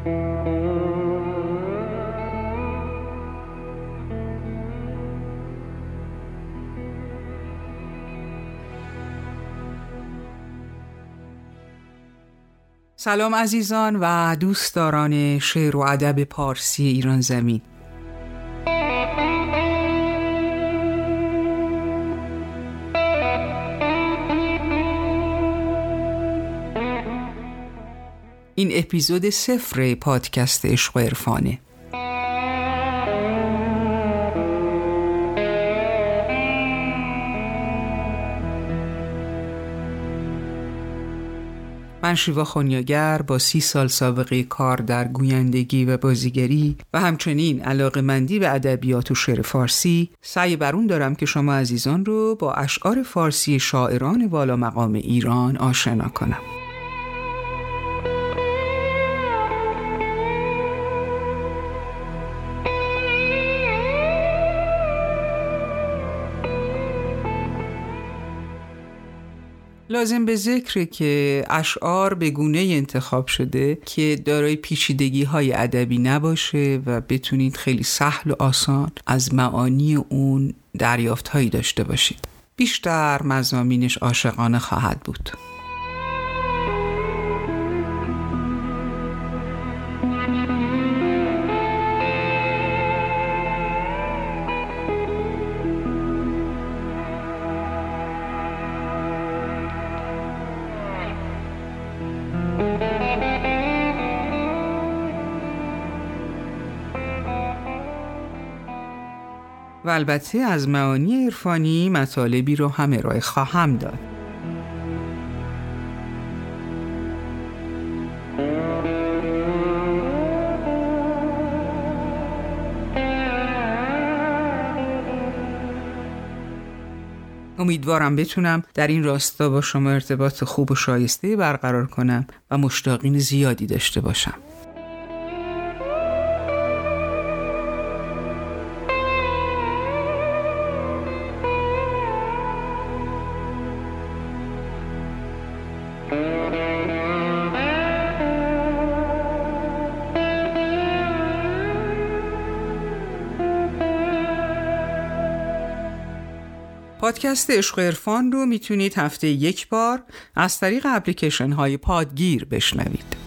سلام عزیزان و دوستداران شعر و ادب پارسی ایران زمین. این اپیزود سفر پادکست عشق و عرفانه. من شیوا خونیاگر با سی سال سابقه کار در گویندگی و بازیگری و همچنین علاقه مندی به ادبیات و شعر فارسی سعی بر اون دارم که شما عزیزان رو با اشعار فارسی شاعران والا مقام ایران آشنا کنم. لازم به ذکره که اشعار به گونه انتخاب شده که دارای پیچیدگی های ادبی نباشه و بتونید خیلی سهل و آسان از معانی اون دریافت هایی داشته باشید. بیشتر مزامینش عاشقانه خواهد بود. و البته از معانی عرفانی مطالبی رو هم ارائه خواهم داد. امیدوارم بتونم در این راستا با شما ارتباط خوب و شایسته برقرار کنم و مشتاقین زیادی داشته باشم. پادکست عشق عرفان رو می‌تونید هفته یک بار از طریق اپلیکیشن های پادگیر بشنوید.